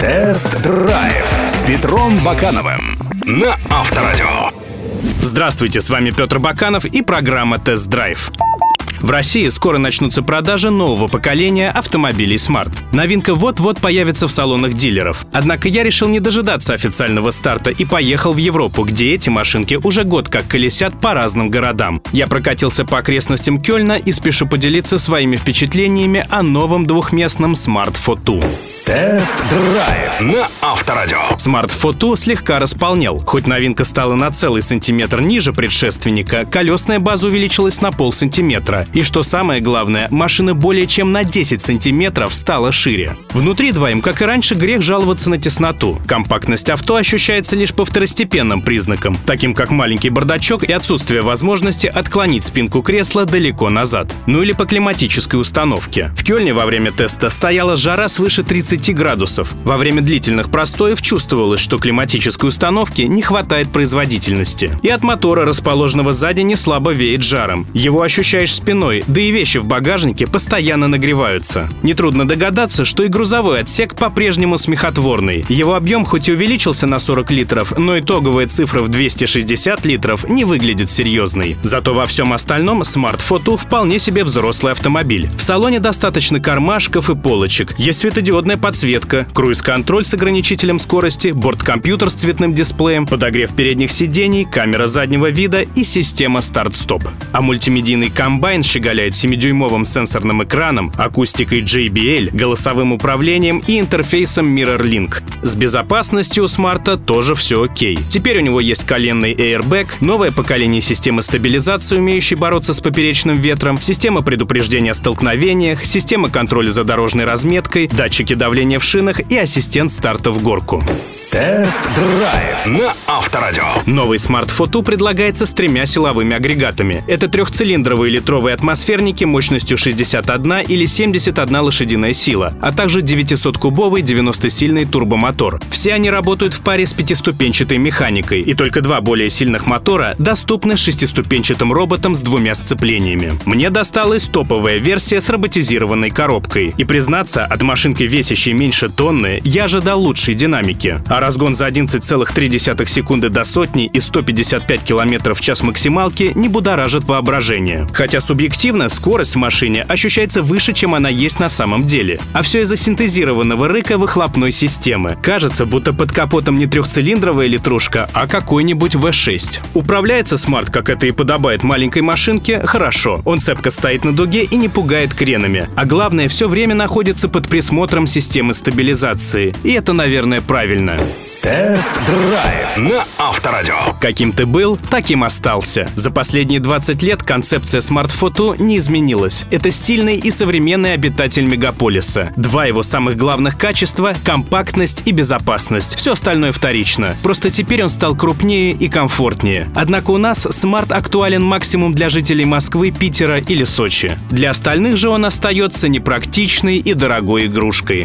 Тест-драйв с Петром Бакановым на Авторадио. Здравствуйте, с вами Петр Баканов и программа «Тест-драйв». В России скоро начнутся продажи нового поколения автомобилей Smart. Новинка вот-вот появится в салонах дилеров. Однако я решил не дожидаться официального старта и поехал в Европу, где эти машинки уже год как колесят по разным городам. Я прокатился по окрестностям Кёльна и спешу поделиться своими впечатлениями о новом двухместном Smart fortwo. Тест-драйв на Авторадио. Photo слегка располнел. Хоть новинка стала на целый сантиметр ниже предшественника, колесная база увеличилась на полсантиметра. И что самое главное, машина более чем на 10 сантиметров стала шире. Внутри двоим, как и раньше, грех жаловаться на тесноту. Компактность авто ощущается лишь по второстепенным признакам, таким как маленький бардачок и отсутствие возможности отклонить спинку кресла далеко назад. Ну или по климатической установке. В Кёльне во время теста стояла жара свыше 30 градусов. Во время длительных простоев чувствовалось, что климатической установки не хватает производительности. И от мотора, расположенного сзади, не слабо веет жаром. Его ощущаешь спиной, да и вещи в багажнике постоянно нагреваются. Нетрудно догадаться, что и грузовой отсек по-прежнему смехотворный. Его объем хоть и увеличился на 40 литров, но итоговая цифра в 260 литров не выглядит серьезной. Зато во всем остальном Smart Photo вполне себе взрослый автомобиль. В салоне достаточно кармашков и полочек, есть светодиодная подсветка, круиз-контроль с ограничителем скорости, борт-компьютер с цветным дисплеем, подогрев передних сидений, камера заднего вида и система старт-стоп. А мультимедийный комбайн щеголяет 7-дюймовым сенсорным экраном, акустикой JBL, голосовым управлением и интерфейсом MirrorLink. С безопасностью у смарта тоже все окей. Теперь у него есть коленный airbag, новое поколение системы стабилизации, умеющей бороться с поперечным ветром, система предупреждения о столкновениях, система контроля за дорожной разметкой, датчики давления в шинах и ассистент старта в горку. Тест-драйв на Авторадио. Новый Smart fortwo предлагается с тремя силовыми агрегатами. Это трехцилиндровые литровые атмосферники мощностью 61 или 71 лошадиная сила, а также 900-кубовый 90-сильный турбомотор. Все они работают в паре с пятиступенчатой механикой, и только два более сильных мотора доступны шестиступенчатым роботом с двумя сцеплениями. Мне досталась топовая версия с роботизированной коробкой. И признаться, от машинки, весящей меньше тонны, я ожидал лучшей динамики. А разгон за 11,3 секунды до сотни и 155 км в час максималки не будоражит воображение. Хотя субъективно скорость в машине ощущается выше, чем она есть на самом деле. А все из-за синтезированного рыка выхлопной системы. Кажется, будто под капотом не трехцилиндровая литрушка, а какой-нибудь V6. Управляется смарт, как это и подобает маленькой машинке, хорошо. Он цепко стоит на дуге и не пугает кренами. А главное, все время находится под присмотром системы стабилизации. И это, наверное, правильно. Тест-драйв на Авторадио. Каким ты был, таким остался. За последние 20 лет концепция Photo не изменилась. Это стильный и современный обитатель мегаполиса. Два его самых главных качества — компактность и безопасность. Все остальное вторично. Просто теперь он стал крупнее и комфортнее. Однако у нас Smart актуален максимум для жителей Москвы, Питера или Сочи. Для остальных же он остается непрактичной и дорогой игрушкой.